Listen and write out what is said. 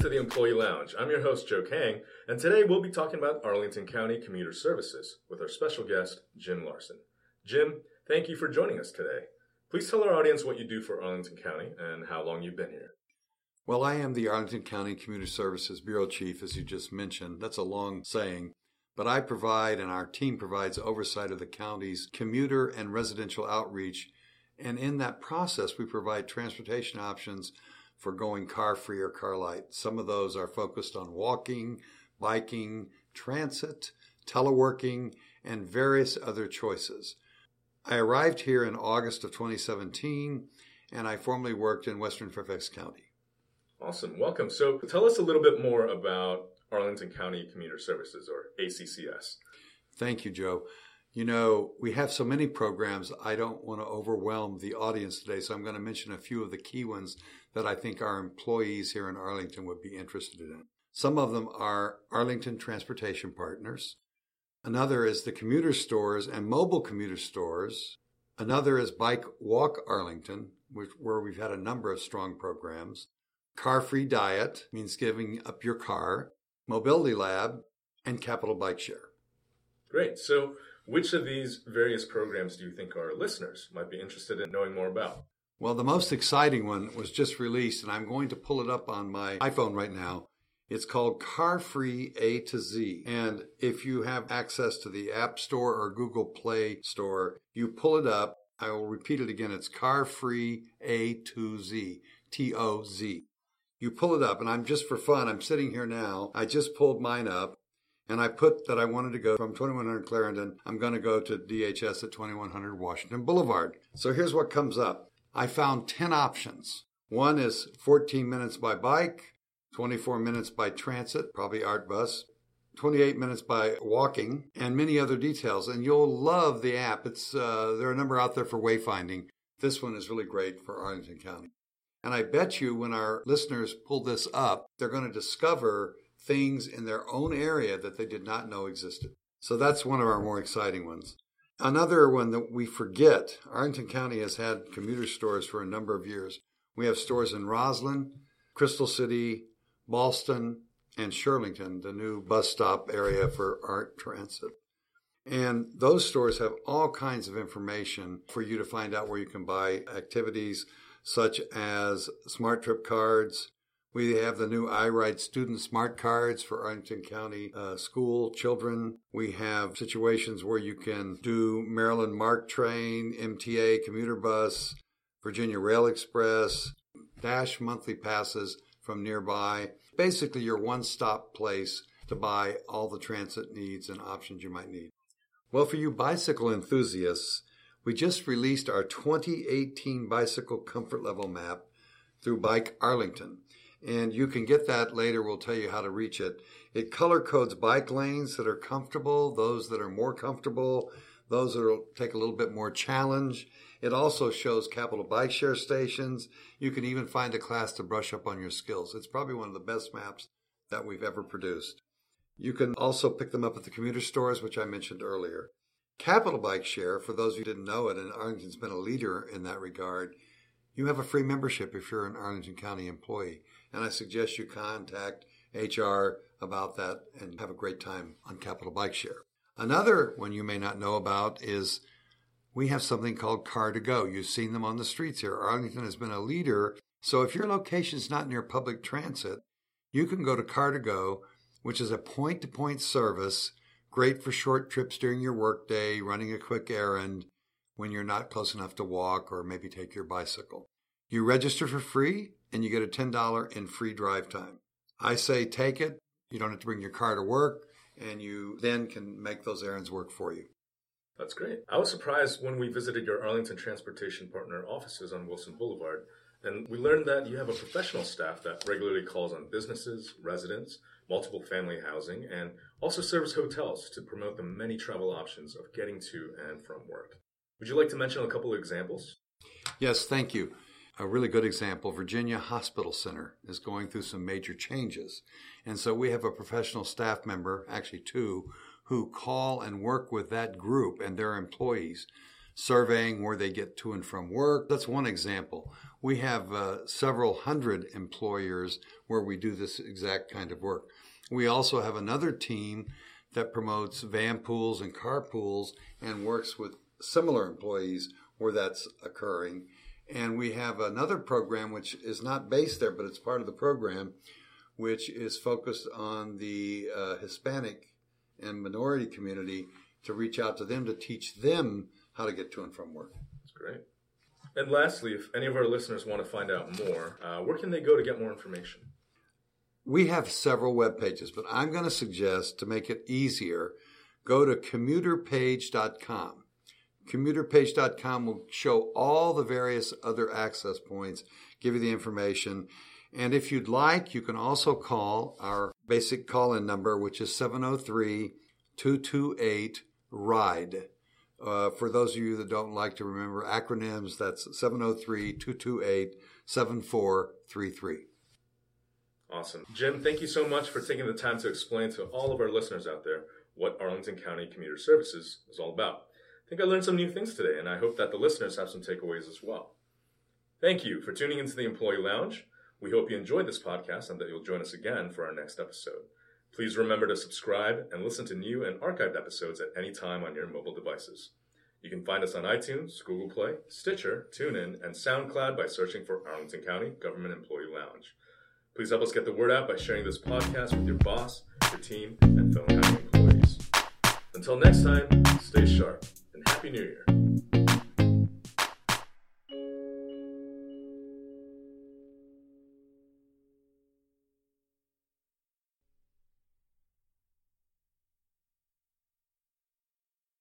to the Employee Lounge. I'm your host, Joe Kang, and today we'll be talking about Arlington County Commuter Services with our special guest, Jim Larson. Jim, thank you for joining us today. Please tell our audience what you do for Arlington County and how long you've been here. Well, I am the Arlington County Commuter Services Bureau Chief, as you just mentioned. That's a long saying, but I provide and our team provides oversight of the county's commuter and residential outreach. And in that process, we provide transportation options for going car free or car light. Some of those are focused on walking, biking, transit, teleworking, and various other choices. I arrived here in August of 2017 and I formerly worked in Western Fairfax County. Awesome. Welcome. So tell us a little bit more about Arlington County Commuter Services or ACCS. Thank you, Joe. You know, we have so many programs, I don't want to overwhelm the audience today, so I'm going to mention a few of the key ones that I think our employees here in Arlington would be interested in. Some of them are Arlington Transportation Partners. Another is the commuter stores and mobile commuter stores. Another is Bike Walk Arlington, which, where we've had a number of strong programs. Car Free Diet means giving up your car. Mobility Lab and Capital Bike Share. Great. So, which of these various programs do you think our listeners might be interested in knowing more about? Well, the most exciting one was just released, and I'm going to pull it up on my iPhone right now. It's called Car Free A to Z. And if you have access to the App Store or Google Play Store, you pull it up. I will repeat it again. It's Car Free A to Z, T O Z. You pull it up, and I'm just for fun. I'm sitting here now. I just pulled mine up and I put that I wanted to go from 2100 Clarendon. I'm going to go to DHS at 2100 Washington Boulevard. So here's what comes up. I found 10 options. One is 14 minutes by bike, 24 minutes by transit, probably Art Bus, 28 minutes by walking, and many other details. And you'll love the app. It's uh, there are a number out there for wayfinding. This one is really great for Arlington County. And I bet you when our listeners pull this up, they're going to discover things in their own area that they did not know existed. So that's one of our more exciting ones. Another one that we forget Arlington County has had commuter stores for a number of years. We have stores in Rosslyn, Crystal City, Ballston, and Shirlington, the new bus stop area for ART Transit. And those stores have all kinds of information for you to find out where you can buy activities such as SmarTrip cards, we have the new iRide student smart cards for Arlington County uh, school children. We have situations where you can do Maryland MARC train, MTA commuter bus, Virginia Rail Express, dash monthly passes from nearby. Basically, your one stop place to buy all the transit needs and options you might need. Well, for you bicycle enthusiasts, we just released our 2018 bicycle comfort level map through Bike Arlington and you can get that later. We'll tell you how to reach it. It color codes bike lanes that are comfortable, those that are more comfortable, those that take a little bit more challenge. It also shows capital bike share stations. You can even find a class to brush up on your skills. It's probably one of the best maps that we've ever produced. You can also pick them up at the commuter stores, which I mentioned earlier. Capital Bike Share, for those who didn't know it, and Arlington's been a leader in that regard, you have a free membership if you're an Arlington County employee and I suggest you contact HR about that and have a great time on Capital Bike Share. Another one you may not know about is we have something called Car to Go. You've seen them on the streets here. Arlington has been a leader. So if your location is not near public transit, you can go to Car to Go, which is a point to point service, great for short trips during your workday, running a quick errand when you're not close enough to walk or maybe take your bicycle. You register for free and you get a $10 in free drive time. I say take it. You don't have to bring your car to work, and you then can make those errands work for you. That's great. I was surprised when we visited your Arlington Transportation Partner offices on Wilson Boulevard, and we learned that you have a professional staff that regularly calls on businesses, residents, multiple family housing, and also serves hotels to promote the many travel options of getting to and from work. Would you like to mention a couple of examples? Yes, thank you a really good example, Virginia Hospital Center is going through some major changes. And so we have a professional staff member, actually two, who call and work with that group and their employees surveying where they get to and from work. That's one example. We have uh, several hundred employers where we do this exact kind of work. We also have another team that promotes van pools and car pools and works with similar employees where that's occurring. And we have another program which is not based there, but it's part of the program, which is focused on the uh, Hispanic and minority community to reach out to them to teach them how to get to and from work. That's great. And lastly, if any of our listeners want to find out more, uh, where can they go to get more information? We have several web pages, but I'm going to suggest to make it easier, go to commuterpage.com. Commuterpage.com will show all the various other access points, give you the information. And if you'd like, you can also call our basic call in number, which is 703 228 RIDE. Uh, for those of you that don't like to remember acronyms, that's 703 228 7433. Awesome. Jim, thank you so much for taking the time to explain to all of our listeners out there what Arlington County Commuter Services is all about. I think I learned some new things today, and I hope that the listeners have some takeaways as well. Thank you for tuning into the Employee Lounge. We hope you enjoyed this podcast and that you'll join us again for our next episode. Please remember to subscribe and listen to new and archived episodes at any time on your mobile devices. You can find us on iTunes, Google Play, Stitcher, TuneIn, and SoundCloud by searching for Arlington County Government Employee Lounge. Please help us get the word out by sharing this podcast with your boss, your team, and fellow county employees. Until next time, stay sharp Happy New Year.